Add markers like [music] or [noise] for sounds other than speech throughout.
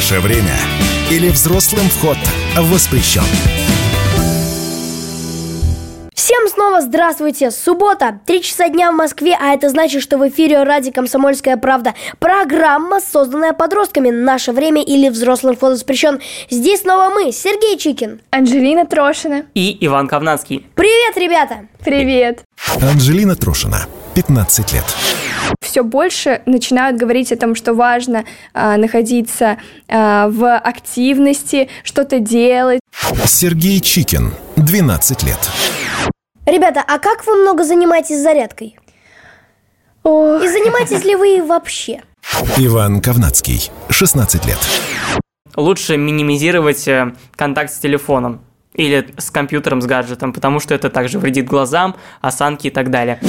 Наше время. Или взрослым вход воспрещен. Всем снова здравствуйте! Суббота, 3 часа дня в Москве, а это значит, что в эфире ради «Комсомольская правда». Программа, созданная подростками. Наше время или взрослым вход воспрещен. Здесь снова мы, Сергей Чикин. Анжелина Трошина. И Иван Ковнацкий. Привет, ребята! Привет! Анжелина Трошина, 15 лет. Все больше начинают говорить о том, что важно а, находиться а, в активности, что-то делать. Сергей Чикин, 12 лет. Ребята, а как вы много занимаетесь зарядкой? Ох, И занимаетесь ли вы вообще? Иван Ковнацкий, 16 лет. Лучше минимизировать э, контакт с телефоном или с компьютером, с гаджетом, потому что это также вредит глазам, осанке и так далее.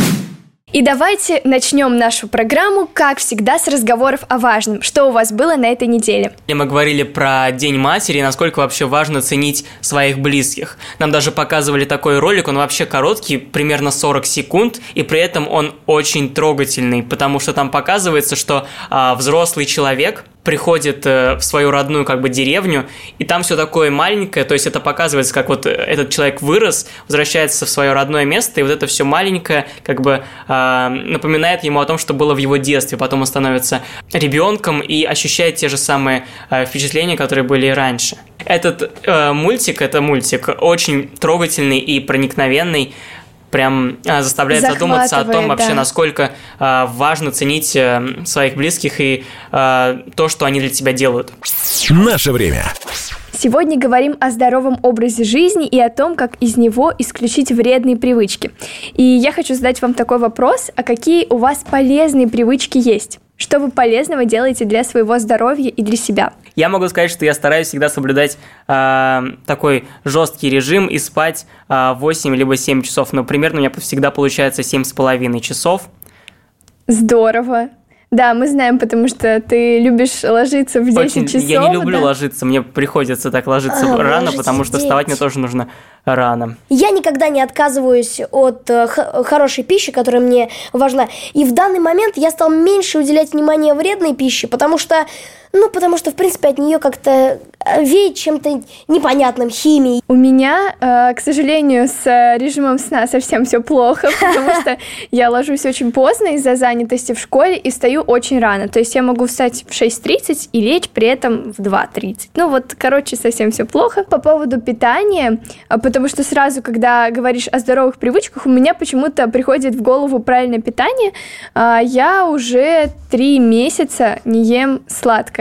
И давайте начнем нашу программу, как всегда, с разговоров о важном. Что у вас было на этой неделе? Мы говорили про День матери и насколько вообще важно ценить своих близких. Нам даже показывали такой ролик, он вообще короткий, примерно 40 секунд, и при этом он очень трогательный, потому что там показывается, что а, взрослый человек приходит э, в свою родную как бы деревню, и там все такое маленькое, то есть это показывается, как вот э, этот человек вырос, возвращается в свое родное место, и вот это все маленькое как бы э, напоминает ему о том, что было в его детстве, потом он становится ребенком и ощущает те же самые э, впечатления, которые были раньше. Этот э, мультик, это мультик очень трогательный и проникновенный, прям а, заставляет задуматься о том вообще, да. насколько а, важно ценить э, своих близких и а, то, что они для тебя делают. Наше время. Сегодня говорим о здоровом образе жизни и о том, как из него исключить вредные привычки. И я хочу задать вам такой вопрос, а какие у вас полезные привычки есть? Что вы полезного делаете для своего здоровья и для себя? Я могу сказать, что я стараюсь всегда соблюдать а, такой жесткий режим и спать а, 8 либо 7 часов. Но примерно у меня всегда получается 7,5 часов. Здорово. Да, мы знаем, потому что ты любишь ложиться в 10 Очень- часов. я не люблю да? ложиться, мне приходится так ложиться А, рано, потому что в вставать мне 9. тоже нужно рано. Я никогда не отказываюсь от э, х- хорошей пищи, которая мне важна. И в данный момент я стал меньше уделять внимание вредной пище, потому что, ну, потому что, в принципе, от нее как-то э, веет чем-то непонятным, химией. У меня, э, к сожалению, с э, режимом сна совсем все плохо, [laughs] потому что я ложусь очень поздно из-за занятости в школе и встаю очень рано. То есть я могу встать в 6.30 и лечь при этом в 2.30. Ну вот, короче, совсем все плохо. По поводу питания, потому что сразу, когда говоришь о здоровых привычках, у меня почему-то приходит в голову правильное питание. А, Я уже три месяца не ем сладкое.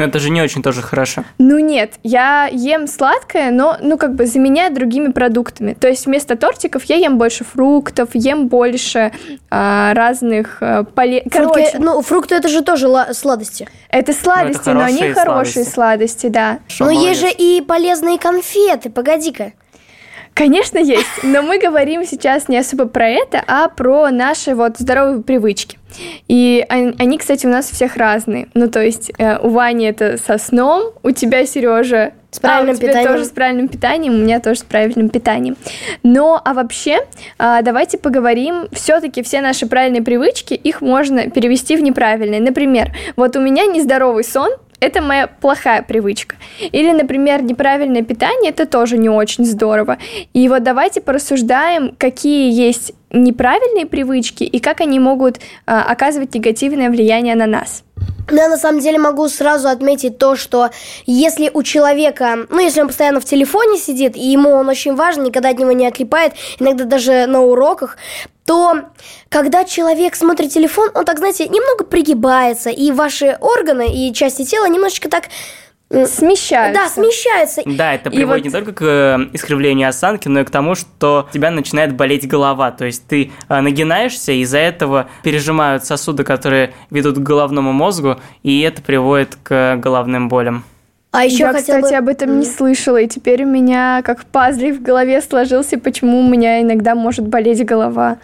Но это же не очень тоже хорошо. Ну нет, я ем сладкое, но ну как бы заменяю другими продуктами. То есть вместо тортиков я ем больше фруктов, ем больше а, разных а, поле... Фрукты, Короче, ну, фрукты это же тоже ла- сладости. это сладости, но, они хорошие хорошие сладости. сладости, да. Шо, Но молодец. есть же и полезные конфеты, погоди-ка. Конечно, есть, но мы говорим сейчас не особо про это, а про наши вот здоровые привычки. И он- они, кстати, у нас у всех разные. Ну, то есть э, у Вани это со сном, у тебя, Сережа, С правильным а, у тебя питанием. тоже с правильным питанием, у меня тоже с правильным питанием. Но, а вообще, а, давайте поговорим, все-таки все наши правильные привычки, их можно перевести в неправильные. Например, вот у меня нездоровый сон, это моя плохая привычка. Или, например, неправильное питание, это тоже не очень здорово. И вот давайте порассуждаем, какие есть неправильные привычки и как они могут а, оказывать негативное влияние на нас. Я на самом деле могу сразу отметить то, что если у человека, ну, если он постоянно в телефоне сидит, и ему он очень важен, никогда от него не отлипает, иногда даже на уроках, то когда человек смотрит телефон, он так, знаете, немного пригибается, и ваши органы и части тела немножечко так... Смещаются. Да, смещаются. Да, это И приводит вот- не только к э, искривлению осанки, но и к тому, что у тебя начинает болеть голова. То есть ты э, нагинаешься, из-за этого пережимают сосуды, которые ведут к головному мозгу, и это приводит к головным болям. А еще Я, хотел кстати, бы... об этом не слышала, и теперь у меня как пазлик в голове сложился, почему у меня иногда может болеть голова.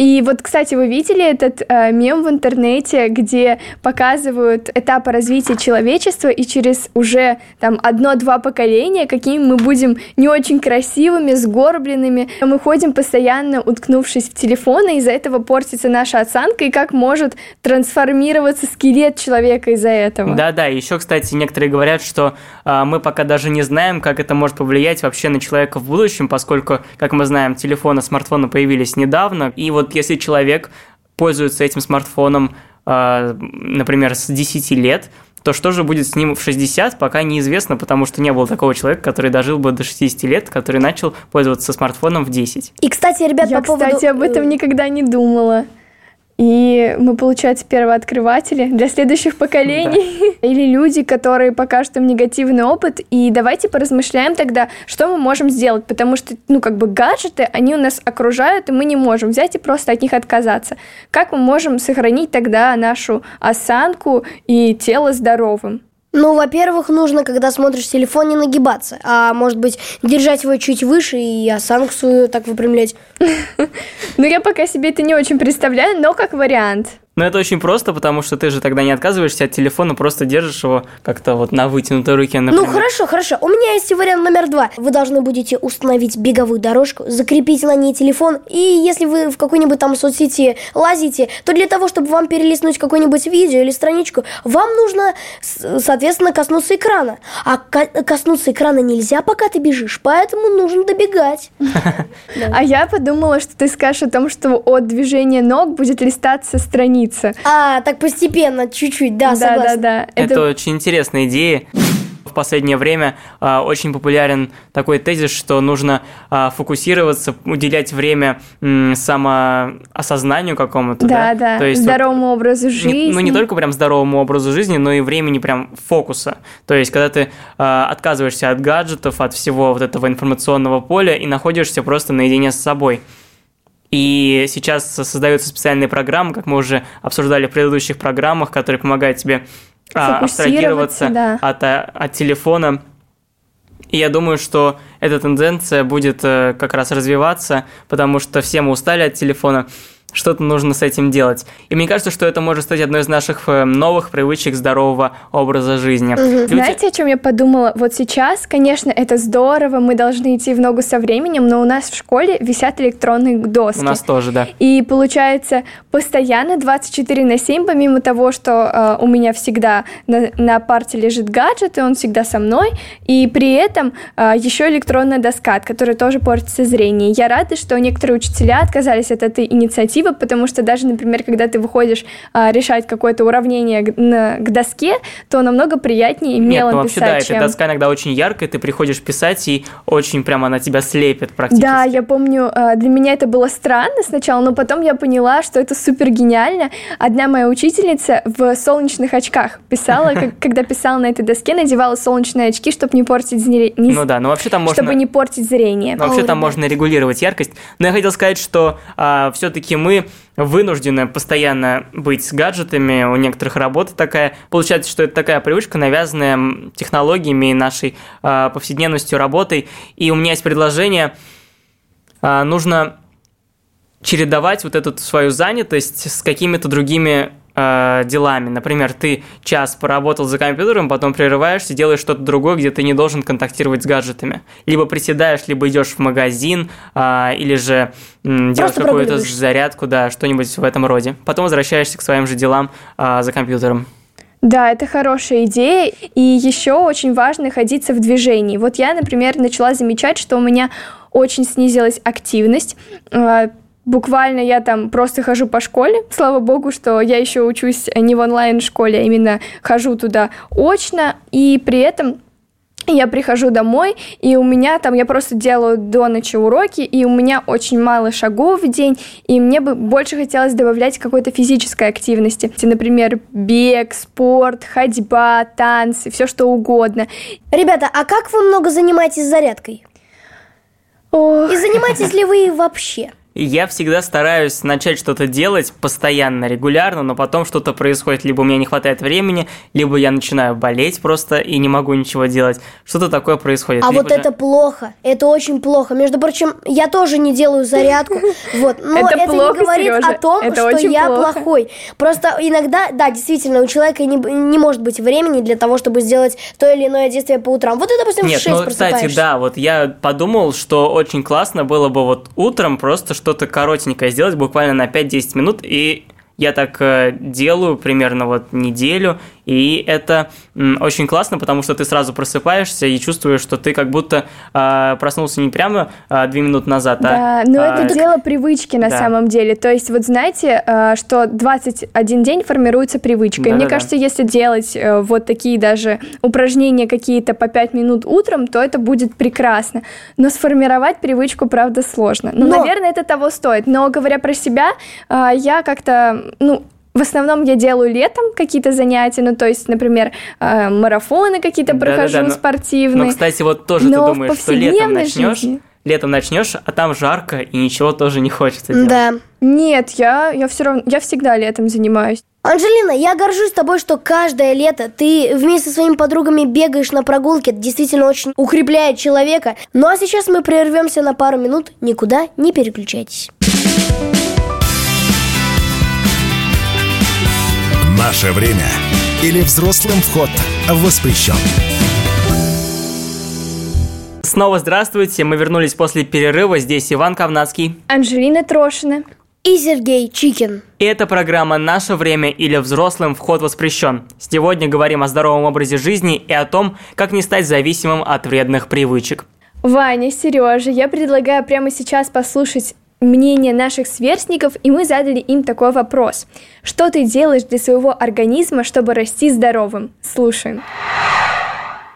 И вот, кстати, вы видели этот э, мем в интернете, где показывают этапы развития человечества, и через уже там одно-два поколения, какими мы будем не очень красивыми, сгорбленными. Мы ходим постоянно, уткнувшись в телефоны, из-за этого портится наша осанка, и как может трансформироваться скелет человека из-за этого. Да-да, еще, кстати, некоторые говорят, что э, мы пока даже не знаем, как это может повлиять вообще на человека в будущем, поскольку, как мы знаем, телефоны, смартфоны появились недавно, и вот если человек пользуется этим смартфоном, э, например, с 10 лет, то что же будет с ним в 60, пока неизвестно, потому что не было такого человека, который дожил бы до 60 лет, который начал пользоваться смартфоном в 10. И, кстати, ребят, Я, по поводу... кстати, об этом э, никогда не думала. И мы, получается, первооткрыватели для следующих поколений. Или люди, которые покажут им негативный опыт. И давайте поразмышляем тогда, что мы можем сделать. Потому что, ну, как бы гаджеты, они у нас окружают, и мы не можем взять и просто от них отказаться. Как мы можем сохранить тогда нашу осанку и тело здоровым? Ну, во-первых, нужно, когда смотришь телефон, не нагибаться, а может быть, держать его чуть выше и осанку свою так выпрямлять. [laughs] Ну, я пока себе это не очень представляю, но как вариант. Но это очень просто, потому что ты же тогда не отказываешься от телефона, просто держишь его как-то вот на вытянутой руке, например. Ну, хорошо, хорошо. У меня есть вариант номер два. Вы должны будете установить беговую дорожку, закрепить на ней телефон, и если вы в какой-нибудь там соцсети лазите, то для того, чтобы вам перелистнуть какое-нибудь видео или страничку, вам нужно, соответственно, коснуться экрана. А ко- коснуться экрана нельзя, пока ты бежишь, поэтому нужно добегать. [laughs] А я подумала, что ты скажешь о том, что от движения ног будет листаться страница. А, так постепенно, чуть-чуть, да, да, согласна. да. Это... очень интересная идея. В последнее время а, очень популярен такой тезис, что нужно а, фокусироваться, уделять время м, самоосознанию какому-то. Да, да, То есть вот здоровому образу не- жизни. ну, не только прям здоровому образу жизни, но и времени прям фокуса. То есть, когда ты а, отказываешься от гаджетов, от всего вот этого информационного поля и находишься просто наедине с собой. И сейчас создаются специальные программы, как мы уже обсуждали в предыдущих программах, которые помогают тебе а, абстрагироваться да. от, а, от телефона. И я думаю, что эта тенденция будет э, как раз развиваться, потому что все мы устали от телефона, что-то нужно с этим делать. И мне кажется, что это может стать одной из наших э, новых привычек здорового образа жизни. Люди- Знаете, о чем я подумала? Вот сейчас, конечно, это здорово, мы должны идти в ногу со временем, но у нас в школе висят электронные доски. У нас тоже, да. И получается, постоянно 24 на 7, помимо того, что э, у меня всегда на, на парте лежит гаджет, и он всегда со мной, и при этом э, еще электронная доска, от которой тоже портится зрение. Я рада, что некоторые учителя отказались от этой инициативы, потому что даже, например, когда ты выходишь э, решать какое-то уравнение к, на- к доске, то намного приятнее и Нет, мелом ну вообще, да, писать, эта чем... доска иногда очень яркая, ты приходишь писать, и очень прямо она тебя слепит практически. Да, я помню, э, для меня это было странно сначала, но потом я поняла, что это супер гениально. Одна моя учительница в солнечных очках писала, [laughs] когда писала на этой доске, надевала солнечные очки, чтобы не портить зрение. Ну да, но вообще там можно... Чтобы не портить зрение. Но вообще там можно регулировать яркость. Но я хотел сказать, что все-таки мы вынуждены постоянно быть с гаджетами. У некоторых работа такая. Получается, что это такая привычка, навязанная технологиями и нашей а, повседневностью, работой. И у меня есть предложение. А, нужно чередовать вот эту свою занятость с какими-то другими э, делами. Например, ты час поработал за компьютером, потом прерываешься, делаешь что-то другое, где ты не должен контактировать с гаджетами. Либо приседаешь, либо идешь в магазин, а, или же м, делаешь Просто какую-то зарядку, да, что-нибудь в этом роде. Потом возвращаешься к своим же делам а, за компьютером. Да, это хорошая идея. И еще очень важно находиться в движении. Вот я, например, начала замечать, что у меня очень снизилась активность. Буквально я там просто хожу по школе. Слава богу, что я еще учусь не в онлайн-школе, а именно хожу туда очно. И при этом я прихожу домой, и у меня там, я просто делаю до ночи уроки, и у меня очень мало шагов в день, и мне бы больше хотелось добавлять какой-то физической активности. Например, бег, спорт, ходьба, танцы, все что угодно. Ребята, а как вы много занимаетесь зарядкой? Ох, И занимаетесь ли вы вообще? Я всегда стараюсь начать что-то делать постоянно, регулярно, но потом что-то происходит. Либо у меня не хватает времени, либо я начинаю болеть просто и не могу ничего делать. Что-то такое происходит. А Либо вот же- это плохо, это очень плохо. Между прочим, я тоже не делаю зарядку, [laughs] вот, но Это это, плохо, не говорит Серёжа, о том, это что я плохо. плохой. Просто иногда, да, действительно, у человека не, не может быть времени для того, чтобы сделать то или иное действие по утрам. Вот ты, допустим, в Нет, 6 ну, кстати, да, вот я подумал, что очень классно было бы вот утром просто что-то коротенькое сделать, буквально на 5-10 минут, и я так э, делаю примерно вот неделю, и это очень классно, потому что ты сразу просыпаешься и чувствуешь, что ты как будто э, проснулся не прямо э, две минуты назад, Да, а... но а, это дело привычки на да. самом деле. То есть вот знаете, э, что 21 день формируется привычкой. Мне Да-да-да. кажется, если делать э, вот такие даже упражнения какие-то по 5 минут утром, то это будет прекрасно. Но сформировать привычку, правда, сложно. Ну, Но- наверное, это того стоит. Но говоря про себя, э, я как-то, ну, в основном я делаю летом какие-то занятия, ну, то есть, например, э, марафоны какие-то Да-да-да, прохожу но- спортивные. Ну, кстати, вот тоже Но ты думаешь, что летом начнешь, жизни- летом начнешь, а там жарко, и ничего тоже не хочется делать. Да. Нет, я, я все равно, я всегда летом занимаюсь. Анжелина, я горжусь тобой, что каждое лето ты вместе со своими подругами бегаешь на прогулке. Это действительно очень укрепляет человека. Ну а сейчас мы прервемся на пару минут. Никуда не переключайтесь. Наше время или взрослым вход воспрещен. Снова здравствуйте, мы вернулись после перерыва, здесь Иван Ковнацкий. Анжелина Трошина. И Сергей Чикин. И это программа «Наше время» или «Взрослым вход воспрещен». Сегодня говорим о здоровом образе жизни и о том, как не стать зависимым от вредных привычек. Ваня, Сережа, я предлагаю прямо сейчас послушать мнение наших сверстников, и мы задали им такой вопрос. Что ты делаешь для своего организма, чтобы расти здоровым? Слушаем.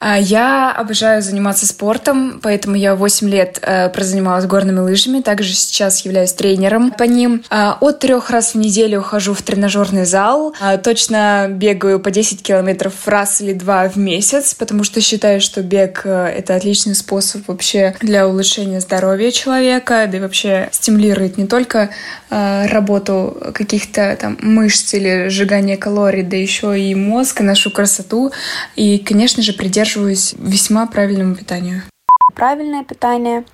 А, Я обожаю заниматься спортом, поэтому я 8 лет э, прозанималась горными лыжами. Также сейчас являюсь тренером по ним. А, От трех раз в неделю хожу в тренажерный зал. А, Точно бегаю по 10 километров раз или два в месяц, потому что считаю, что бег э, — это отличный способ вообще для улучшения здоровья человека, да и вообще стимулирует не только э, работу каких-то там мышц или сжигание калорий, да еще и мозг, и нашу красоту. И, конечно же, придерживаюсь весьма правильному питанию. правильное питание.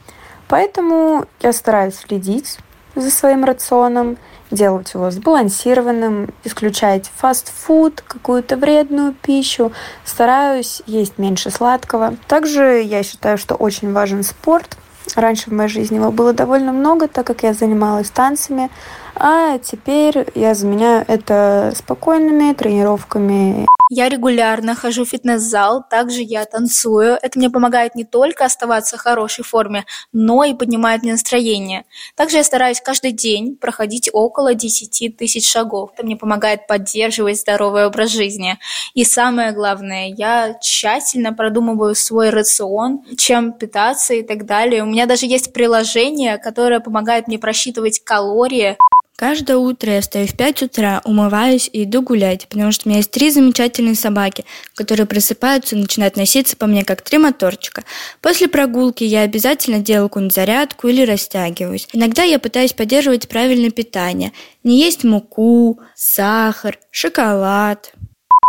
Поэтому я стараюсь следить за своим рационом, делать его сбалансированным, исключать фастфуд, какую-то вредную пищу, стараюсь есть меньше сладкого. Также я считаю, что очень важен спорт. Раньше в моей жизни его было довольно много, так как я занималась танцами, а теперь я заменяю это спокойными тренировками Я регулярно хожу в фитнес-зал, также я танцую. Это мне помогает не только оставаться в хорошей форме, но и поднимает мне настроение. Также я стараюсь каждый день проходить около 10 тысяч шагов. Это мне помогает поддерживать здоровый образ жизни. И самое главное, я тщательно продумываю свой рацион, чем питаться и так далее. У меня даже есть приложение, которое помогает мне просчитывать калории. Каждое утро я встаю в 5 утра, умываюсь и иду гулять, потому что у меня есть три замечательные собаки, которые просыпаются и начинают носиться по мне, как три моторчика. После прогулки я обязательно делаю какую-нибудь зарядку или растягиваюсь. Иногда я пытаюсь поддерживать правильное питание. Не есть муку, сахар, шоколад.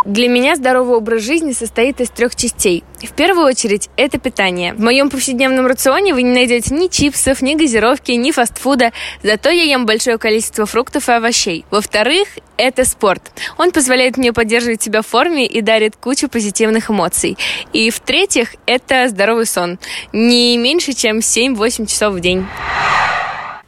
Для меня здоровый образ жизни состоит из трех частей. В первую очередь, это питание. В моем повседневном рационе вы не найдете ни чипсов, ни газировки, ни фастфуда, зато я ем большое количество фруктов и овощей. Во-вторых, это спорт. Он позволяет мне поддерживать себя в форме и дарит кучу позитивных эмоций. И в-третьих, это здоровый сон. Не меньше, чем 7-8 часов в день.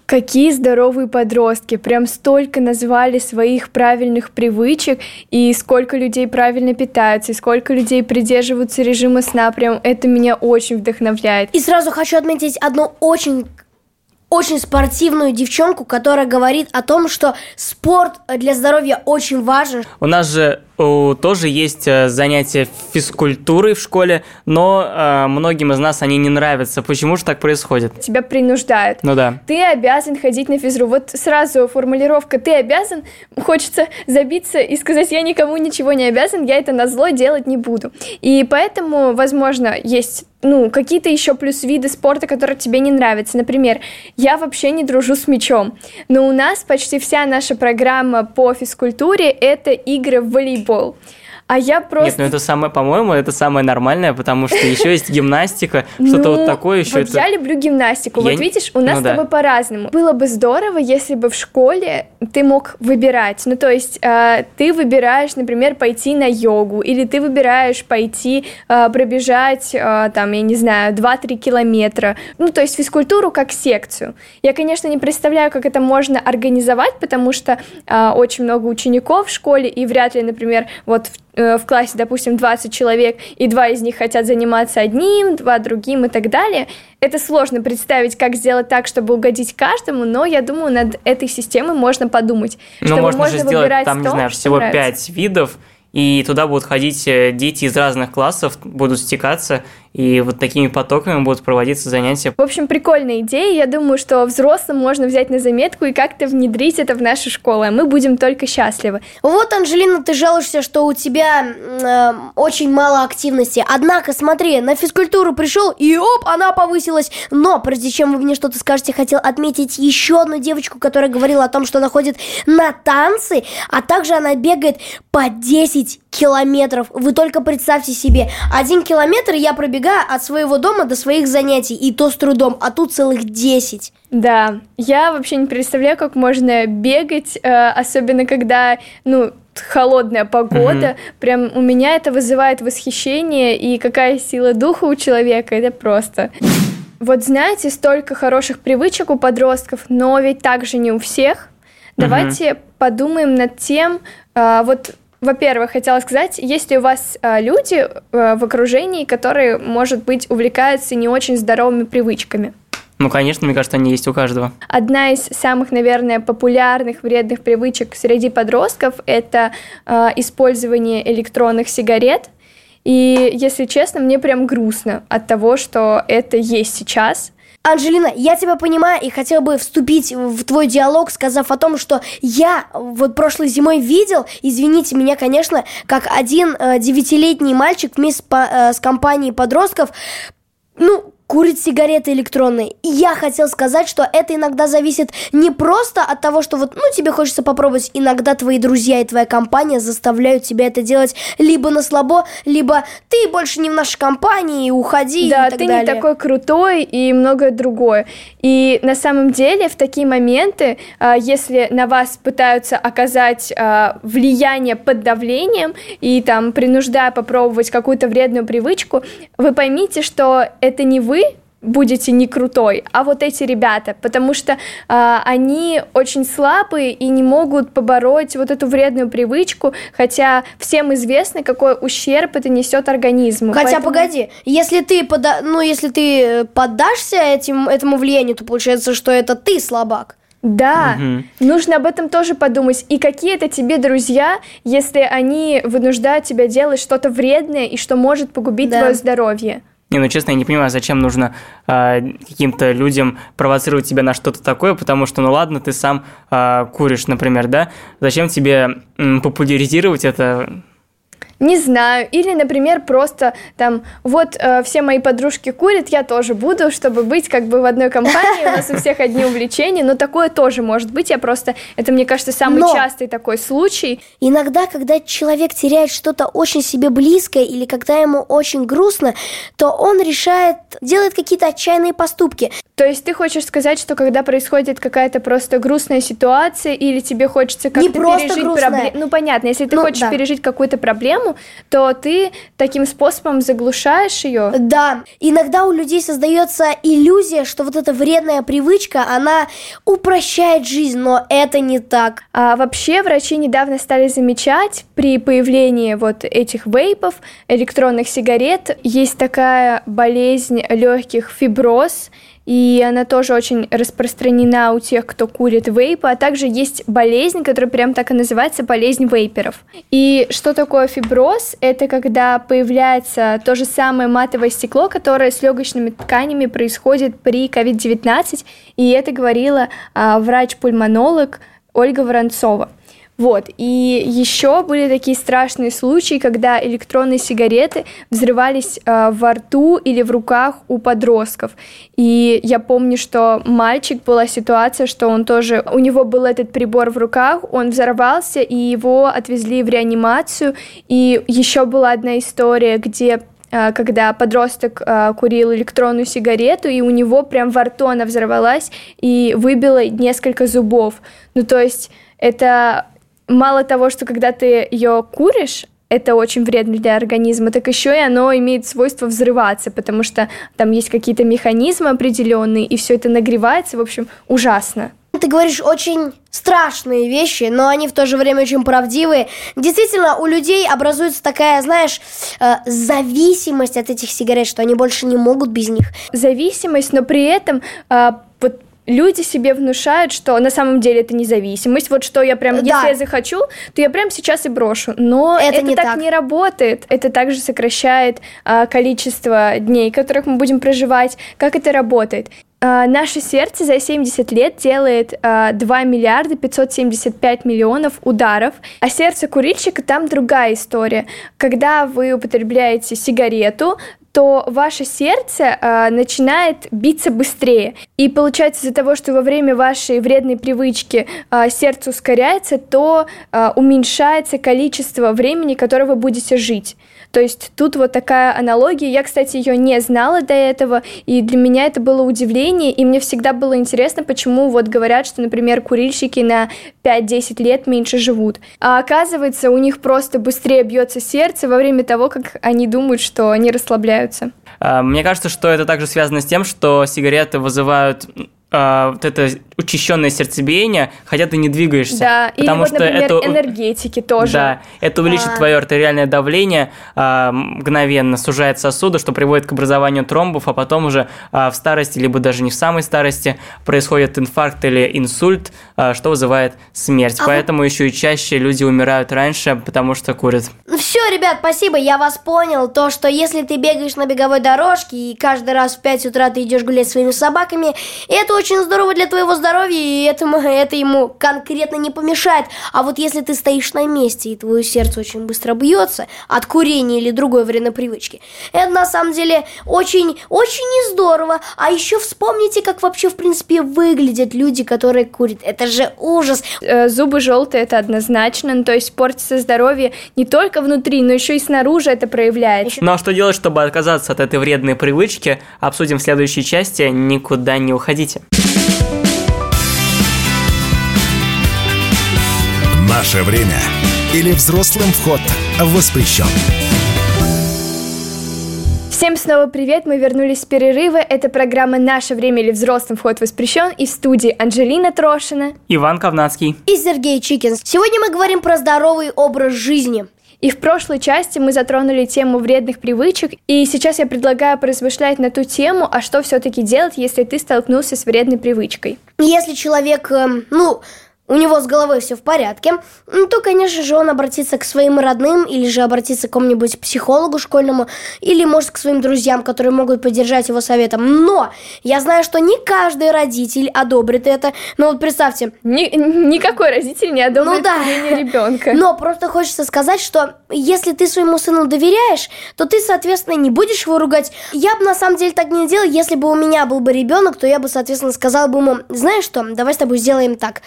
Какие здоровые подростки, прям столько назвали своих правильных привычек, и сколько людей правильно питаются, и сколько людей придерживаются режима сна, прям это меня очень вдохновляет. И сразу хочу отметить одну очень очень спортивную девчонку, которая говорит о том, что спорт для здоровья очень важен. У нас же тоже есть э, занятия физкультурой в школе, но э, многим из нас они не нравятся. Почему же так происходит? Тебя принуждают. Ну да. Ты обязан ходить на физру. Вот сразу формулировка «ты обязан» хочется забиться и сказать «я никому ничего не обязан, я это на зло делать не буду». И поэтому, возможно, есть ну, какие-то еще плюс виды спорта, которые тебе не нравятся. Например, я вообще не дружу с мячом, но у нас почти вся наша программа по физкультуре — это игры в волейбол. Paul. А я просто... Нет, ну это самое, по-моему, это самое нормальное, потому что еще есть гимнастика, [laughs] что-то вот Ну, такое еще. Вот я люблю гимнастику. Вот видишь, у нас Ну с тобой по-разному. Было бы здорово, если бы в школе ты мог выбирать. Ну, то есть э, ты выбираешь, например, пойти на йогу, или ты выбираешь пойти э, пробежать, э, там, я не знаю, 2-3 километра. Ну, то есть физкультуру как секцию. Я, конечно, не представляю, как это можно организовать, потому что очень много учеников в школе, и вряд ли, например, вот в в классе, допустим, 20 человек, и два из них хотят заниматься одним, два другим и так далее. Это сложно представить, как сделать так, чтобы угодить каждому, но я думаю, над этой системой можно подумать. Ну, чтобы можно же сделать там, не знаю, всего нравится. пять видов, и туда будут ходить э, дети из разных классов, будут стекаться, и вот такими потоками будут проводиться занятия. В общем, прикольная идея. Я думаю, что взрослым можно взять на заметку и как-то внедрить это в нашу школу, а мы будем только счастливы. Вот, Анжелина, ты жалуешься, что у тебя э, очень мало активности. Однако, смотри, на физкультуру пришел, и оп, она повысилась. Но, прежде чем вы мне что-то скажете, хотел отметить еще одну девочку, которая говорила о том, что она ходит на танцы, а также она бегает по 10 километров. Вы только представьте себе, один километр я пробегаю от своего дома до своих занятий, и то с трудом, а тут целых 10. Да, я вообще не представляю, как можно бегать, э, особенно когда, ну, холодная погода. Прям у меня это вызывает восхищение, и какая сила духа у человека, это просто. Вот знаете, столько хороших привычек у подростков, но ведь также не у всех. Давайте подумаем над тем, э, вот во-первых, хотела сказать, есть ли у вас э, люди э, в окружении, которые, может быть, увлекаются не очень здоровыми привычками? Ну, конечно, мне кажется, они есть у каждого. Одна из самых, наверное, популярных вредных привычек среди подростков – это э, использование электронных сигарет. И, если честно, мне прям грустно от того, что это есть сейчас. Анжелина, я тебя понимаю и хотел бы вступить в твой диалог, сказав о том, что я вот прошлой зимой видел, извините меня, конечно, как один э, девятилетний мальчик вместе э, с компанией подростков, ну, курит сигареты электронные. И я хотел сказать, что это иногда зависит не просто от того, что вот, ну, тебе хочется попробовать. Иногда твои друзья и твоя компания заставляют тебя это делать либо на слабо, либо ты больше не в нашей компании, уходи да, и так ты далее. не такой крутой и многое другое. И на самом деле в такие моменты, а, если на вас пытаются оказать а, влияние под давлением и там принуждая попробовать какую-то вредную привычку, вы поймите, что это не вы будете не крутой, а вот эти ребята, потому что а, они очень слабые и не могут побороть вот эту вредную привычку, хотя всем известно, какой ущерб это несет организму. Хотя Поэтому- погоди, если ты пода... ну если ты э, поддашься этим этому влиянию, то получается, что это ты слабак. Да, Мгм. нужно об этом тоже подумать. И какие это тебе друзья, если они вынуждают тебя делать что-то вредное и что может погубить Да. твое здоровье? Не, ну честно, я не понимаю, зачем нужно а, каким-то людям провоцировать тебя на что-то такое, потому что, ну ладно, ты сам а, куришь, например, да? Зачем тебе м, популяризировать это? Не знаю. Или, например, просто там, вот э, все мои подружки курят, я тоже буду, чтобы быть как бы в одной компании, у нас у всех одни увлечения, но такое тоже может быть. Я просто, это, мне кажется, самый Но- частый такой случай. Иногда, когда человек теряет что-то очень себе близкое или когда ему очень грустно, то он решает, делает какие-то отчаянные поступки. То есть ты хочешь сказать, что когда происходит какая-то просто грустная ситуация, или тебе хочется как-то пережить проблему. Ну понятно, если ты Ну, хочешь да. пережить какую-то проблему, то ты таким способом заглушаешь ее. Да, иногда у людей создается иллюзия, что вот эта вредная привычка, она упрощает жизнь, но это не так. А вообще врачи недавно стали замечать при появлении вот этих вейпов, электронных сигарет, есть такая болезнь легких фиброз, и она тоже очень распространена у тех, кто курит вейпы, а также есть болезнь, которая прям так и называется, болезнь вейперов. И что такое фиброз? Это когда появляется то же самое матовое стекло, которое с легочными тканями происходит при COVID-19, и это говорила а, врач-пульмонолог Ольга Воронцова. Вот, и еще были такие страшные случаи, когда электронные сигареты взрывались э, во рту или в руках у подростков. И я помню, что мальчик была ситуация, что он тоже, у него был этот прибор в руках, он взорвался, и его отвезли в реанимацию. И еще была одна история, где когда подросток курил электронную сигарету, и у него прям во рту она взорвалась и выбила несколько зубов. Ну, то есть это мало того, что когда ты ее куришь, это очень вредно для организма, так еще и оно имеет свойство взрываться, потому что там есть какие-то механизмы определенные, и все это нагревается, в общем, ужасно. Ты говоришь очень страшные вещи, но они в то же время очень правдивые. Действительно, у людей образуется такая, знаешь, э, зависимость от этих сигарет, что они больше не могут без них. Зависимость, но при этом вот люди себе внушают, что на самом деле это независимость. Вот что я прям, да. если я захочу, то я прям сейчас и брошу. Но это, это не так, так не работает. Это также сокращает а, количество дней, которых мы будем проживать. Как это работает? Uh, наше сердце за 70 лет делает uh, 2 миллиарда 575 миллионов ударов, а сердце курильщика там другая история. Когда вы употребляете сигарету, то ваше сердце э, начинает биться быстрее. И получается из-за того, что во время вашей вредной привычки э, сердце ускоряется, то э, уменьшается количество времени, которое вы будете жить. То есть тут вот такая аналогия. Я, кстати, ее не знала до этого, и для меня это было удивление, и мне всегда было интересно, почему вот говорят, что, например, курильщики на 5-10 лет меньше живут. А оказывается, у них просто быстрее бьется сердце во время того, как они думают, что они расслабляются. А, мне кажется, что это также связано с тем, что сигареты вызывают а, вот это учащенное сердцебиение, хотя ты не двигаешься. Да, потому или вот, например, это, энергетики тоже. Да, это увеличит а... твое артериальное давление, а, мгновенно сужает сосуды, что приводит к образованию тромбов, а потом уже а, в старости, либо даже не в самой старости, происходит инфаркт или инсульт, а, что вызывает смерть. А Поэтому вы... еще и чаще люди умирают раньше, потому что курят. Все, ребят, спасибо, я вас понял. То, что если ты бегаешь на беговой дорожке и каждый раз в 5 утра ты идешь гулять своими собаками, это очень здорово для твоего здоровья, и этому, это ему конкретно не помешает. А вот если ты стоишь на месте, и твое сердце очень быстро бьется от курения или другой вредной привычки, это на самом деле очень, очень не здорово. А еще вспомните, как вообще, в принципе, выглядят люди, которые курят. Это же ужас. Э, зубы желтые, это однозначно. Ну, то есть портится здоровье не только внутри, но еще и снаружи это проявляется. Ну а что делать, чтобы отказаться от этой вредной привычки, обсудим в следующей части. Никуда не уходите. Наше время или взрослым вход воспрещен. Всем снова привет, мы вернулись с перерыва. Это программа «Наше время» или «Взрослым вход воспрещен» и в студии Анжелина Трошина, Иван Ковнацкий и Сергей Чикин. Сегодня мы говорим про здоровый образ жизни. И в прошлой части мы затронули тему вредных привычек, и сейчас я предлагаю поразмышлять на ту тему, а что все-таки делать, если ты столкнулся с вредной привычкой. Если человек, эм, ну, у него с головой все в порядке, то, конечно же, он обратится к своим родным или же обратится к какому-нибудь психологу школьному или, может, к своим друзьям, которые могут поддержать его советом. Но я знаю, что не каждый родитель одобрит это. Но вот представьте... Ни, никакой родитель не одобрит ну, да. ребенка. Но просто хочется сказать, что если ты своему сыну доверяешь, то ты, соответственно, не будешь его ругать. Я бы на самом деле так не делал, если бы у меня был бы ребенок, то я бы, соответственно, сказал бы ему, знаешь что, давай с тобой сделаем так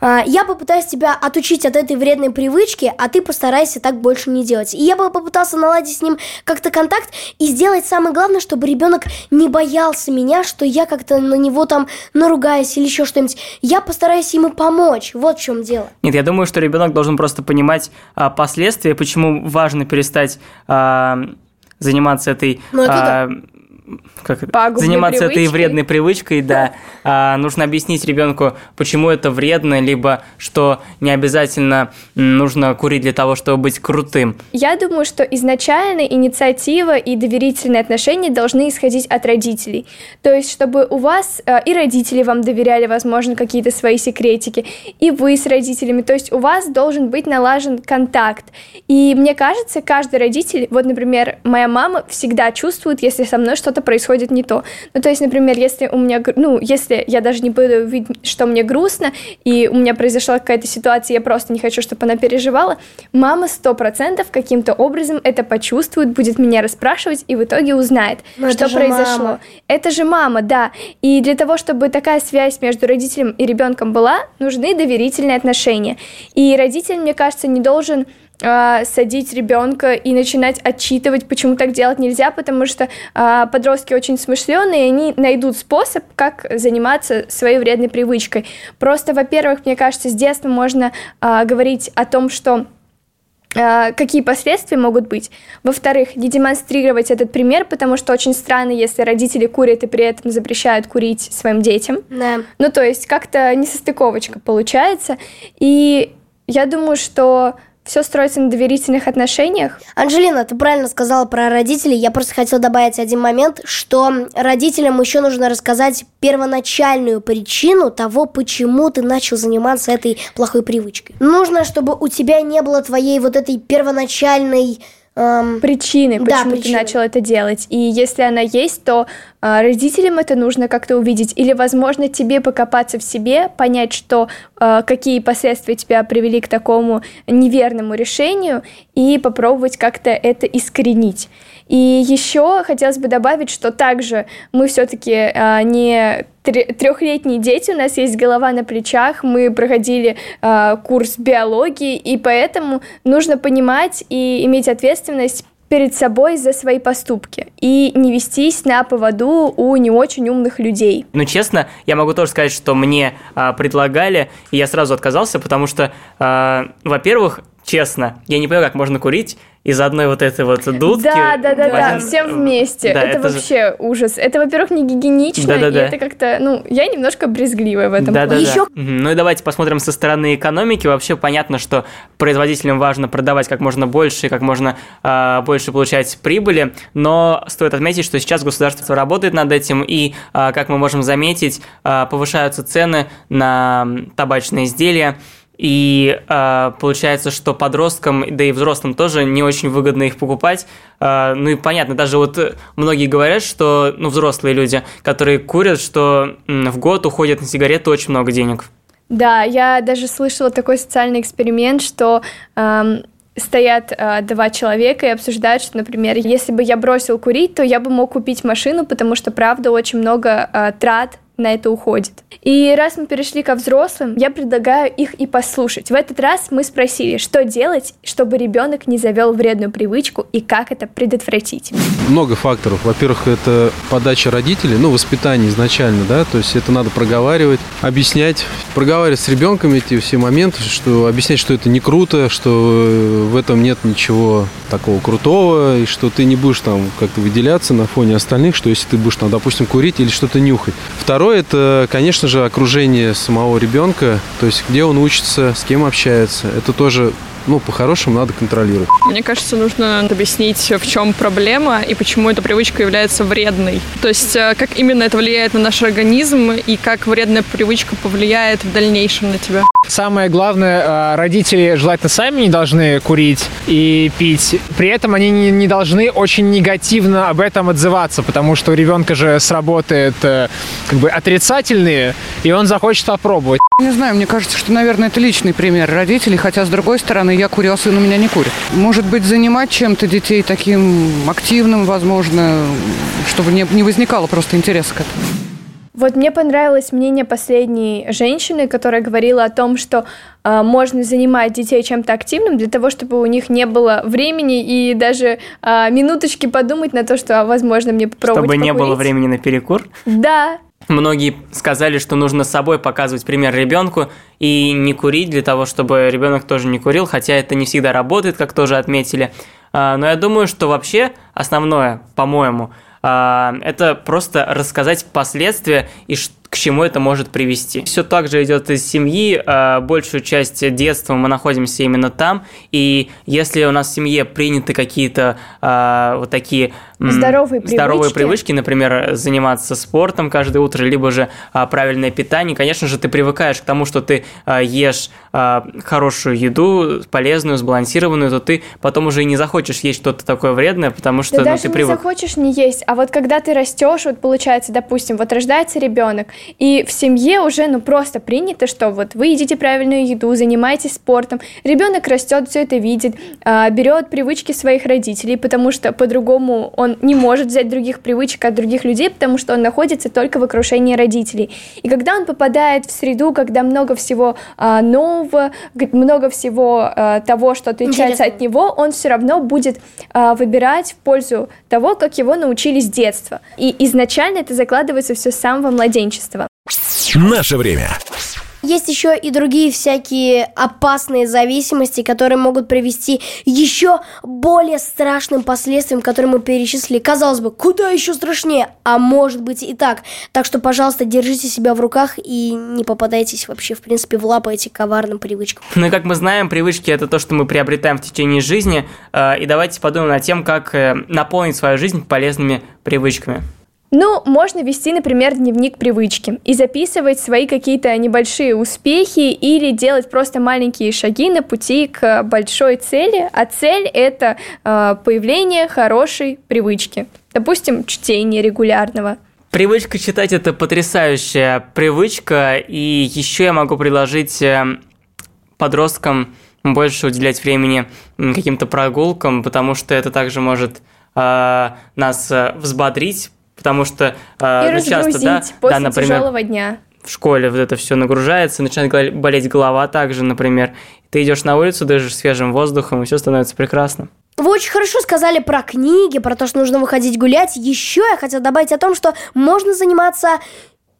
я попытаюсь тебя отучить от этой вредной привычки, а ты постарайся так больше не делать. И я бы попытался наладить с ним как-то контакт и сделать самое главное, чтобы ребенок не боялся меня, что я как-то на него там наругаюсь или еще что-нибудь. Я постараюсь ему помочь. Вот в чем дело. Нет, я думаю, что ребенок должен просто понимать а, последствия, почему важно перестать а, заниматься этой... Ну, это а, да как? Пагубной заниматься этой привычкой. вредной привычкой, да. [laughs] А, нужно объяснить ребенку, почему это вредно, либо что не обязательно нужно курить для того, чтобы быть крутым. Я думаю, что изначально инициатива и доверительные отношения должны исходить от родителей. То есть, чтобы у вас э, и родители вам доверяли, возможно, какие-то свои секретики, и вы с родителями. То есть у вас должен быть налажен контакт. И мне кажется, каждый родитель, вот, например, моя мама всегда чувствует, если со мной что-то происходит не то. Ну, то есть, например, если у меня, ну, если я даже не буду видеть, что мне грустно, и у меня произошла какая-то ситуация, я просто не хочу, чтобы она переживала, мама сто процентов каким-то образом это почувствует, будет меня расспрашивать и в итоге узнает, Но что это произошло. мама. Это же мама, да. И для того, чтобы такая связь между родителем и ребенком была, нужны доверительные отношения. И родитель, мне кажется, не должен а, садить ребенка и начинать отчитывать, почему так делать нельзя, потому что а, подростки очень смышленые, и они найдут способ, как заниматься своей вредной привычкой. Просто, во-первых, мне кажется, с детства можно а, говорить о том, что какие последствия могут быть. Во-вторых, не демонстрировать этот пример, потому что очень странно, если родители курят и при этом запрещают курить своим детям. Да. Ну, то есть как-то несостыковочка получается. И я думаю, что все строится на доверительных отношениях. Анжелина, ты правильно сказала про родителей. Я просто хотела добавить один момент, что родителям еще нужно рассказать первоначальную причину того, почему ты начал заниматься этой плохой привычкой. Нужно, чтобы у тебя не было твоей вот этой первоначальной... эм, Причины, Да, почему причины. ты начал это делать. И если она есть, то а, родителям это нужно как-то увидеть. Или, возможно, тебе покопаться в себе, понять, что а, какие последствия тебя привели к такому неверному решению, и попробовать как-то это искоренить. И еще хотелось бы добавить, что также мы все-таки не тре- трехлетние дети, у нас есть голова на плечах, мы проходили а, курс биологии, и поэтому нужно понимать и иметь ответственность перед собой за свои поступки и не вестись на поводу у не очень умных людей. Ну, честно, я могу тоже сказать, что мне а, предлагали, и я сразу отказался, потому что, а, во-первых, честно, я не понимаю, как можно курить из одной вот этой вот дудки. Да, да, да, да, один- всем вместе. Да, это, это же- вообще ужас. Это, во-первых, не гигиенично, Да-да-да. и это как-то, ну, я немножко брезгливая в этом Да, да, плане. да. Еще- Мгм. Ну и давайте посмотрим со стороны экономики. Вообще понятно, что производителям важно продавать как можно больше и как можно а, больше получать прибыли, но стоит отметить, что сейчас государство работает над этим, и, а, как мы можем заметить, а, повышаются цены на табачные изделия. И а, получается, что подросткам, да и взрослым тоже не очень выгодно их покупать. А, ну и понятно, даже вот э, многие говорят, что, ну, взрослые люди, которые курят, что в год уходит на сигареты очень много денег. Да, я даже слышала такой социальный эксперимент, что эм, стоят э, два человека и обсуждают, что, например, если бы я бросил курить, то я бы мог купить машину, потому что, правда, очень много э, трат на это уходит. И раз мы перешли ко взрослым, я предлагаю их и послушать. В этот раз мы спросили, что делать, чтобы ребенок не завел вредную привычку и как это предотвратить. Много факторов. Во-первых, это подача родителей, ну, воспитание изначально, да, то есть это надо проговаривать, объяснять, проговаривать с ребенком эти все моменты, что объяснять, что это не круто, что э, в этом нет ничего такого крутого, и что ты не будешь там как-то выделяться на фоне остальных, что если ты будешь там, допустим, курить или что-то нюхать. Второе, это, конечно же, окружение самого ребенка, то есть где он учится, с кем общается. Это тоже, ну, по-хорошему надо контролировать. Мне кажется, нужно объяснить, в чем проблема и почему эта привычка является вредной. То есть, э, как именно это влияет на наш организм и как вредная привычка повлияет в дальнейшем на тебя. Самое главное, э, родители желательно сами не должны курить и пить. При этом они не, не должны очень негативно об этом отзываться, потому что у ребенка же сработает э, как бы отрицательные, и он захочет попробовать. Не знаю, мне кажется, что, наверное, это личный пример родителей, хотя, с другой стороны, я курю, а сын у меня не курит. Может быть, занимать чем-то детей таким активным, возможно, чтобы не, не возникало просто интереса к этому. Вот мне понравилось мнение последней женщины, которая говорила о том, что э, можно занимать детей чем-то активным для того, чтобы у них не было времени и даже э, минуточки подумать на то, что, возможно, мне попробовать Чтобы не было покурить. времени на перекур. Да, Многие сказали, что нужно с собой показывать пример ребенку и не курить для того, чтобы ребенок тоже не курил, хотя это не всегда работает, как тоже отметили. А, Но я думаю, что вообще основное, по-моему, а, это просто рассказать последствия и к чему это может привести. Все так же идет из семьи, а, большую часть детства мы находимся именно там, и если у нас в семье приняты какие-то а, вот такие здоровые, здоровые привычки, например, заниматься спортом каждое утро, либо же а, правильное питание, конечно же, ты привыкаешь к тому, что ты ешь хорошую еду, полезную, сбалансированную, то ты потом уже и не захочешь есть что-то такое вредное, потому что да ну, даже ты не привык. захочешь не есть, а вот когда ты растешь, вот получается, допустим, вот рождается ребенок, и в семье уже, ну, просто принято, что вот вы едите правильную еду, занимаетесь спортом, ребенок растет, все это видит, а, берет привычки своих родителей, потому что по-другому он не может взять других привычек от других людей, потому что он находится только в окружении родителей. И когда он попадает в среду, когда много всего а, нового, много всего а, того, что отличается от него, он все равно будет выбирать в пользу того, как его научили с детства. И изначально это закладывается все с самого младенчества. Наше время. Есть еще и другие всякие опасные зависимости, которые могут привести еще более страшным последствиям, которые мы перечислили. Казалось бы, куда еще страшнее? А может быть и так. Так что, пожалуйста, держите себя в руках и не попадайтесь вообще, в принципе, в лапы этим коварным привычкам. Ну и как мы знаем, привычки это то, что мы приобретаем в течение жизни. Э, и давайте подумаем над тем, как э, наполнить свою жизнь полезными привычками. Ну, можно вести, например, дневник привычки и записывать свои какие-то небольшие успехи или делать просто маленькие шаги на пути к большой цели, а цель это э, появление хорошей привычки, допустим, чтение регулярного. Привычка читать это потрясающая привычка, и еще я могу предложить э, подросткам больше уделять времени каким-то прогулкам, потому что это также может э, нас взбодрить потому что э, ну, часто, да, после да, например, тяжелого дня. В школе вот это все нагружается, начинает болеть голова также, например. Ты идешь на улицу, дышишь свежим воздухом, и все становится прекрасно. Вы очень хорошо сказали про книги, про то, что нужно выходить гулять. Еще я хотела добавить о том, что можно заниматься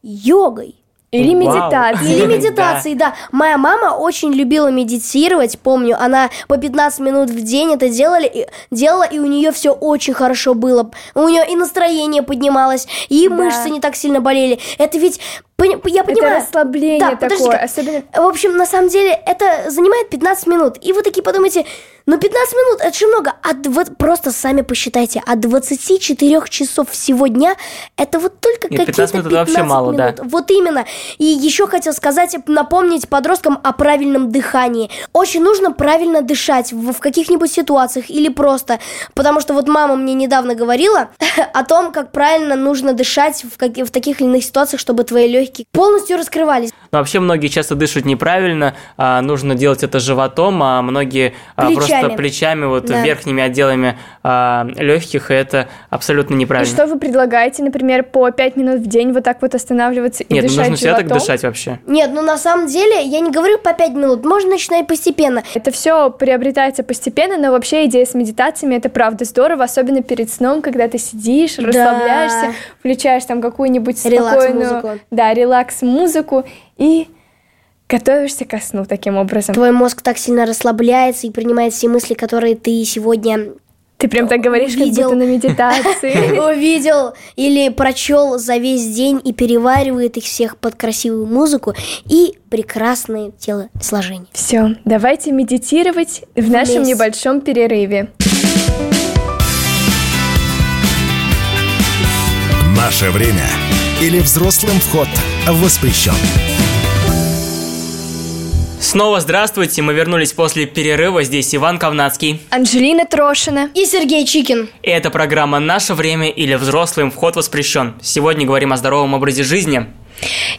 йогой. Или медитацией. Или медитацией, да. Моя мама очень любила медитировать, помню, она по 15 минут в день это делали, и, делала, и у нее все очень хорошо было. У нее и настроение поднималось, и да. мышцы не так сильно болели. Это ведь я понимаю. Это расслабление да, такое, особенно... В общем, на самом деле, это занимает 15 минут. И вы такие подумаете, ну 15 минут, это же много. А вот просто сами посчитайте, от 24 часов всего дня, это вот только какие-то 15 минут. 15 вообще мало, минут. да. Вот именно. И еще хотел сказать, напомнить подросткам о правильном дыхании. Очень нужно правильно дышать в, в каких-нибудь ситуациях или просто. Потому что вот мама мне недавно говорила [laughs] о том, как правильно нужно дышать в, как, в таких или иных ситуациях, чтобы твои легкие легкие полностью раскрывались. Но вообще многие часто дышат неправильно, а, нужно делать это животом, а многие плечами. просто плечами, вот да. верхними отделами а, легких, и это абсолютно неправильно. И что вы предлагаете, например, по 5 минут в день вот так вот останавливаться и Нет, дышать ну нужно всегда так дышать вообще. Нет, ну на самом деле я не говорю по 5 минут, можно начинать постепенно. Это все приобретается постепенно, но вообще идея с медитациями это правда здорово, особенно перед сном, когда ты сидишь, да. расслабляешься, включаешь там какую-нибудь спокойную, да, релакс-музыку и готовишься ко сну таким образом. Твой мозг так сильно расслабляется и принимает все мысли, которые ты сегодня ты прям так говоришь, увидел, как будто на медитации. [laughs] Увидел или прочел за весь день и переваривает их всех под красивую музыку и прекрасное телосложение. Все, давайте медитировать в нашем небольшом перерыве. Наше время или взрослым вход воспрещен. Снова здравствуйте, мы вернулись после перерыва. Здесь Иван Ковнацкий, Анжелина Трошина и Сергей Чикин. И это программа «Наше время» или «Взрослым вход воспрещен». Сегодня говорим о здоровом образе жизни.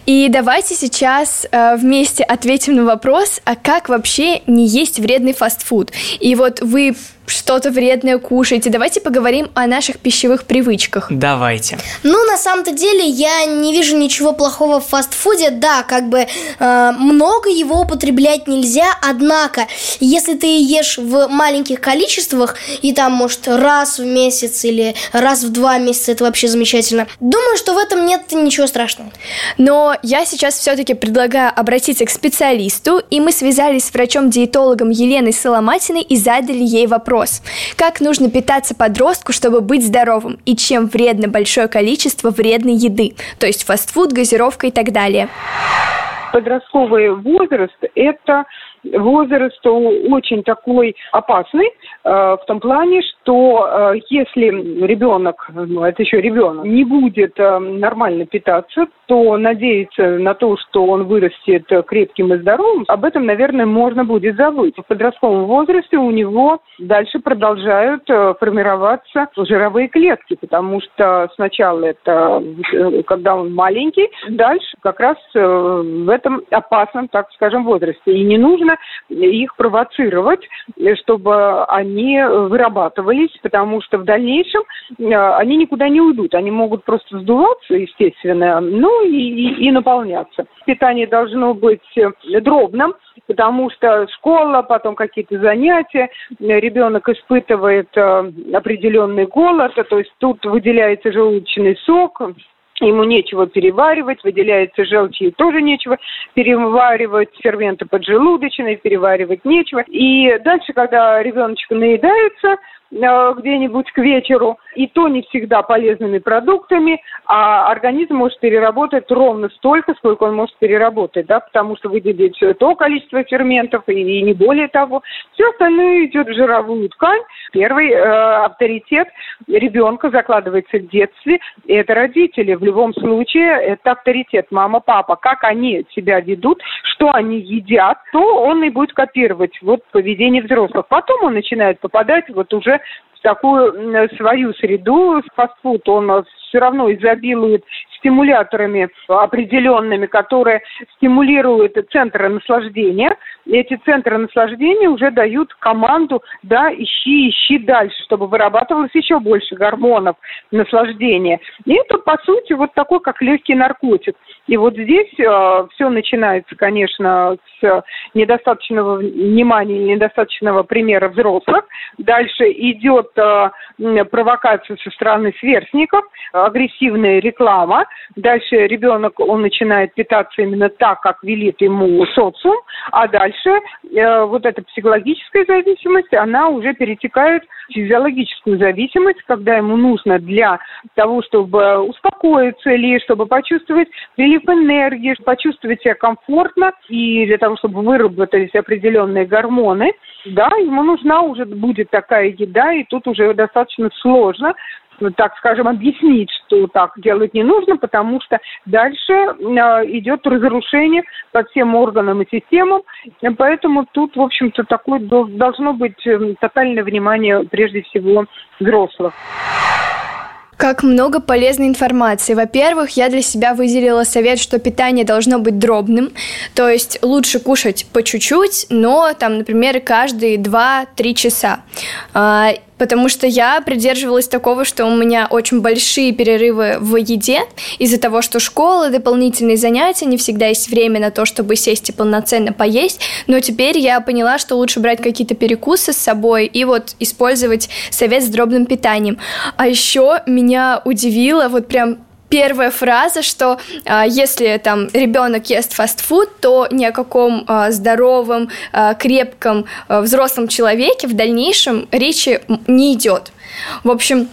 И давайте сейчас э, вместе ответим на вопрос, а как вообще не есть вредный фастфуд? И вот вы что-то вредное кушаете. Давайте поговорим о наших пищевых привычках. Давайте. Ну, на самом-то деле, я не вижу ничего плохого в фастфуде. Да, как бы э, много его употреблять нельзя, однако, если ты ешь в маленьких количествах, и там, может, раз в месяц или раз в два месяца, это вообще замечательно. Думаю, что в этом нет ничего страшного. Но я сейчас все-таки предлагаю обратиться к специалисту, и мы связались с врачом-диетологом Еленой Соломатиной и задали ей вопрос. Как нужно питаться подростку, чтобы быть здоровым, и чем вредно большое количество вредной еды, то есть фастфуд, газировка и так далее? Подростковый возраст – это возраст очень такой опасный э, в том плане, что э, если ребенок, ну это еще ребенок, не будет э, нормально питаться, то надеяться на то, что он вырастет крепким и здоровым, об этом, наверное, можно будет забыть. В подростковом возрасте у него дальше продолжают формироваться жировые клетки, потому что сначала это когда он маленький, дальше как раз в этом опасном, так скажем, возрасте. И не нужно нужно их провоцировать, чтобы они вырабатывались, потому что в дальнейшем э, они никуда не уйдут. Они могут просто сдуваться, естественно, ну и, и, и наполняться. Питание должно быть дробным, потому что школа, потом какие-то занятия, ребенок испытывает э, определенный голод, то есть тут выделяется желудочный сок, ему нечего переваривать, выделяется желчь, ей тоже нечего переваривать, ферменты поджелудочные, переваривать нечего. И дальше, когда ребеночек наедается, где-нибудь к вечеру, и то не всегда полезными продуктами, а организм может переработать ровно столько, сколько он может переработать, да, потому что выделить то количество ферментов и, и не более того. Все остальное идет в жировую ткань. Первый э, авторитет ребенка закладывается в детстве, и это родители. В любом случае это авторитет мама, папа. Как они себя ведут, что они едят, то он и будет копировать вот поведение взрослых. Потом он начинает попадать вот уже в такую свою среду. Фастфуд, он все равно изобилует стимуляторами определенными, которые стимулируют центры наслаждения. Эти центры наслаждения уже дают команду, да, ищи, ищи дальше, чтобы вырабатывалось еще больше гормонов наслаждения. И это, по сути, вот такой, как легкий наркотик. И вот здесь э, все начинается, конечно, с недостаточного внимания недостаточного примера взрослых. Дальше идет э, провокация со стороны сверстников, агрессивная реклама. Дальше ребенок, он начинает питаться именно так, как велит ему социум. А дальше э, вот эта психологическая зависимость, она уже перетекает в физиологическую зависимость, когда ему нужно для того, чтобы успокоиться или чтобы почувствовать прилив энергии, почувствовать себя комфортно и для того, чтобы выработались определенные гормоны, да, ему нужна уже будет такая еда, и тут уже достаточно сложно так скажем, объяснить, что так делать не нужно, потому что дальше э, идет разрушение по всем органам и системам, поэтому тут, в общем-то, такое должно быть э, тотальное внимание прежде всего взрослых. Как много полезной информации. Во-первых, я для себя выделила совет, что питание должно быть дробным, то есть лучше кушать по чуть-чуть, но там, например, каждые 2-3 часа. Потому что я придерживалась такого, что у меня очень большие перерывы в еде из-за того, что школа, дополнительные занятия, не всегда есть время на то, чтобы сесть и полноценно поесть, но теперь я поняла, что лучше брать какие-то перекусы с собой и вот использовать совет с дробным питанием. А еще меня удивило вот прям первая фраза, что э, если там ребенок ест фастфуд, то ни о каком э, здоровом, э, крепком э, взрослом человеке в дальнейшем речи не идет. В общем,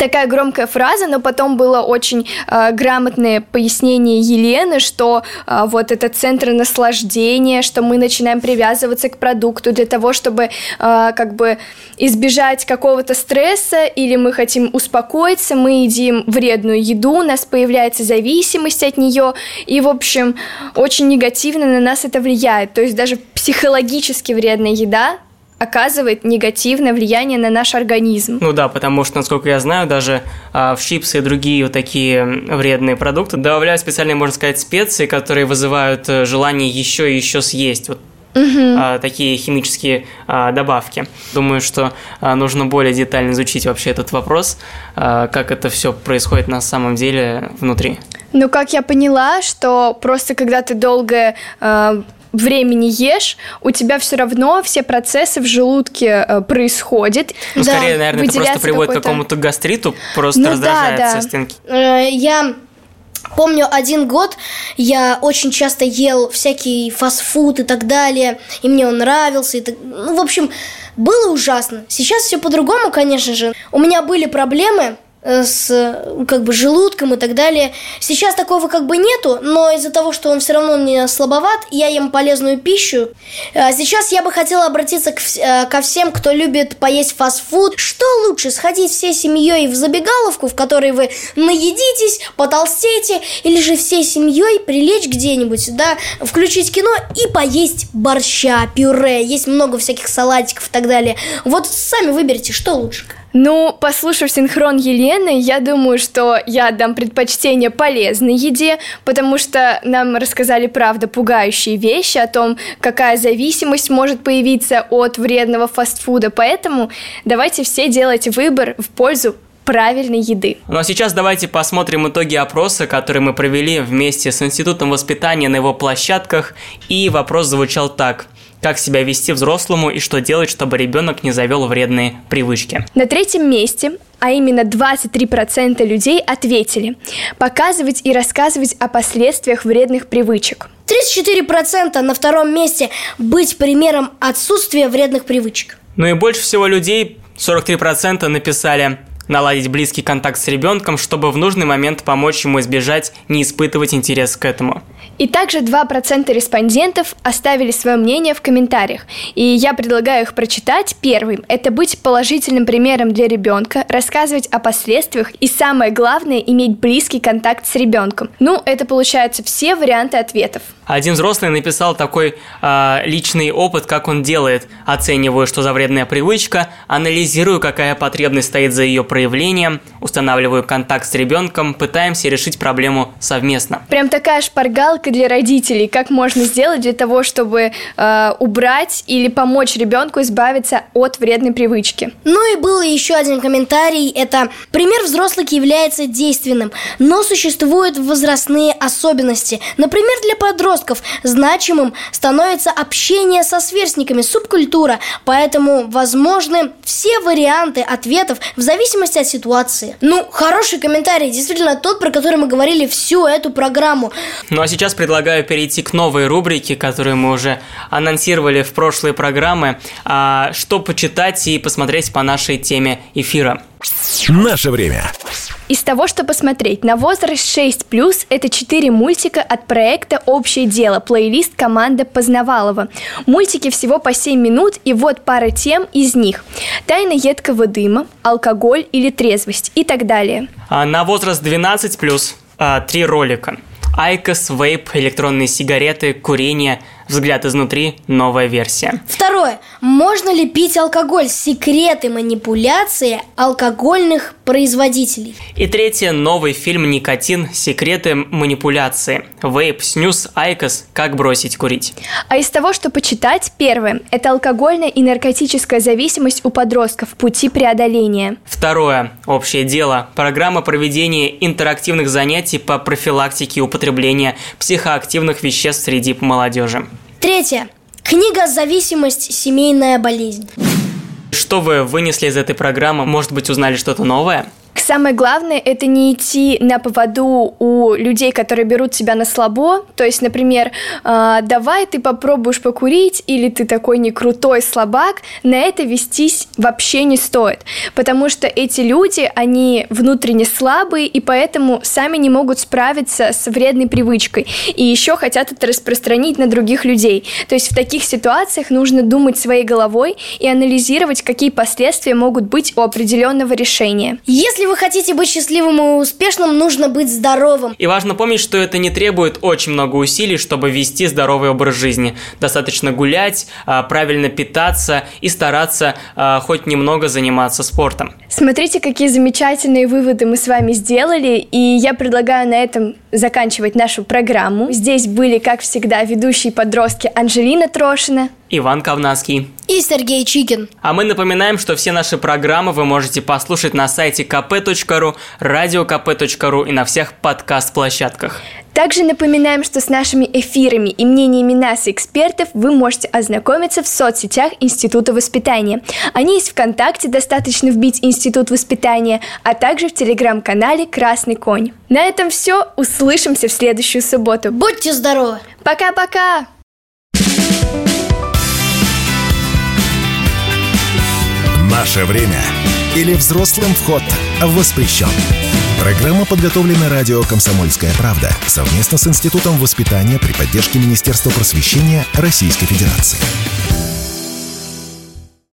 такая громкая фраза, но потом было очень э, грамотное пояснение Елены, что э, вот это центр наслаждения, что мы начинаем привязываться к продукту для того, чтобы э, как бы избежать какого-то стресса или мы хотим успокоиться, мы едим вредную еду, у нас появляется зависимость от нее, и, в общем, очень негативно на нас это влияет. То есть даже психологически вредная еда оказывает негативное влияние на наш организм. Ну да, потому что, насколько я знаю, даже а, в чипсы и другие вот такие вредные продукты добавляют специальные, можно сказать, специи, которые вызывают э, желание еще и еще съесть. Вот Угу. А, такие химические а, добавки. Думаю, что а, нужно более детально изучить вообще этот вопрос, а, как это все происходит на самом деле внутри. Ну, как я поняла, что просто когда ты долго а, времени ешь, у тебя все равно все процессы в желудке э, происходят. Ну, да, скорее, наверное, это просто приводит к какому-то гастриту, просто ну, раздражается да, да. стенки. Э, я Помню, один год я очень часто ел всякий фастфуд и так далее, и мне он нравился. И так... Ну, в общем, было ужасно. Сейчас все по-другому, конечно же. У меня были проблемы, с э, как бы желудком и так далее. Сейчас такого как бы нету, но из-за того, что он все равно не слабоват, я ем полезную пищу. А сейчас я бы хотела обратиться к, э, ко всем, кто любит поесть фастфуд. Что лучше, сходить всей семьей в забегаловку, в которой вы наедитесь, потолстеете, или же всей семьей прилечь где-нибудь, да, включить кино и поесть борща, пюре, есть много всяких салатиков и так далее. Вот сами выберите, что лучше. Ну, послушав синхрон Елены, я думаю, что я отдам предпочтение полезной еде, потому что нам рассказали, правда, пугающие вещи о том, какая зависимость может появиться от вредного фастфуда. Поэтому давайте все делать выбор в пользу правильной еды. Ну а сейчас давайте посмотрим итоги опроса, который мы провели вместе с Институтом воспитания на его площадках. И вопрос звучал так – как себя вести взрослому и что делать, чтобы ребенок не завел вредные привычки. На третьем месте а именно 23% людей ответили показывать и рассказывать о последствиях вредных привычек. 34% на втором месте быть примером отсутствия вредных привычек. Ну и больше всего людей, 43% написали наладить близкий контакт с ребенком, чтобы в нужный момент помочь ему избежать, не испытывать интерес к этому. И также 2% респондентов оставили свое мнение в комментариях. И я предлагаю их прочитать. Первым – это быть положительным примером для ребенка, рассказывать о последствиях и, самое главное, иметь близкий контакт с ребенком. Ну, это получается все варианты ответов. Один взрослый написал такой э, личный опыт, как он делает. Оцениваю, что за вредная привычка, анализирую, какая потребность стоит за ее проявлением, устанавливаю контакт с ребенком, пытаемся решить проблему совместно. Прям такая шпаргалка для родителей, как можно сделать для того, чтобы э, убрать или помочь ребенку избавиться от вредной привычки. Ну и был еще один комментарий, это пример взрослых является действенным, но существуют возрастные особенности. Например, для подростков подростков значимым становится общение со сверстниками, субкультура, поэтому возможны все варианты ответов в зависимости от ситуации. Ну, хороший комментарий, действительно тот, про который мы говорили всю эту программу. Ну а сейчас предлагаю перейти к новой рубрике, которую мы уже анонсировали в прошлые программы, а, что почитать и посмотреть по нашей теме эфира. Наше время. Из того, что посмотреть, на возраст 6+, это 4 мультика от проекта «Общее дело», плейлист команда Познавалова. Мультики всего по 7 минут, и вот пара тем из них. Тайна едкого дыма, алкоголь или трезвость и так далее. А на возраст 12+, а, три ролика. IQOS, вейп, электронные сигареты, курение – Взгляд изнутри. Новая версия. Второе. Можно ли пить алкоголь? Секреты манипуляции алкогольных производителей. И третье. Новый фильм «Никотин. Секреты манипуляции». Вейп, снюс, айкос. Как бросить курить. А из того, что почитать, первое. Это алкогольная и наркотическая зависимость у подростков. Пути преодоления. Второе. Общее дело. Программа проведения интерактивных занятий по профилактике употребления психоактивных веществ среди молодежи. Третье. Книга «Зависимость. Семейная болезнь». Что вы вынесли из этой программы? Может быть, узнали что-то новое? Самое главное – это не идти на поводу у людей, которые берут себя на слабо. То есть, например, э, давай ты попробуешь покурить, или ты такой не крутой слабак. На это вестись вообще не стоит. Потому что эти люди, они внутренне слабые, и поэтому сами не могут справиться с вредной привычкой. И еще хотят это распространить на других людей. То есть в таких ситуациях нужно думать своей головой и анализировать, какие последствия могут быть у определенного решения. Если вы хотите быть счастливым и успешным, нужно быть здоровым. И важно помнить, что это не требует очень много усилий, чтобы вести здоровый образ жизни. Достаточно гулять, а, правильно питаться и стараться а, хоть немного заниматься спортом. Смотрите, какие замечательные выводы мы с вами сделали, и я предлагаю на этом заканчивать нашу программу. Здесь были, как всегда, ведущие подростки Анжелина Трошина, Иван Ковнацкий и Сергей Чикин. А мы напоминаем, что все наши программы вы можете послушать на сайте kp.ru, radiokp.ru и на всех подкаст-площадках. Также напоминаем, что с нашими эфирами и мнениями нас, экспертов, вы можете ознакомиться в соцсетях Института воспитания. Они есть ВКонтакте, достаточно вбить Институт воспитания, а также в телеграм-канале «Красный конь». На этом все. Услышимся в следующую субботу. Будьте здоровы! Пока-пока! Наше время или взрослым вход воспрещен. Программа подготовлена радио «Комсомольская правда» совместно с Институтом воспитания при поддержке Министерства просвещения Российской Федерации.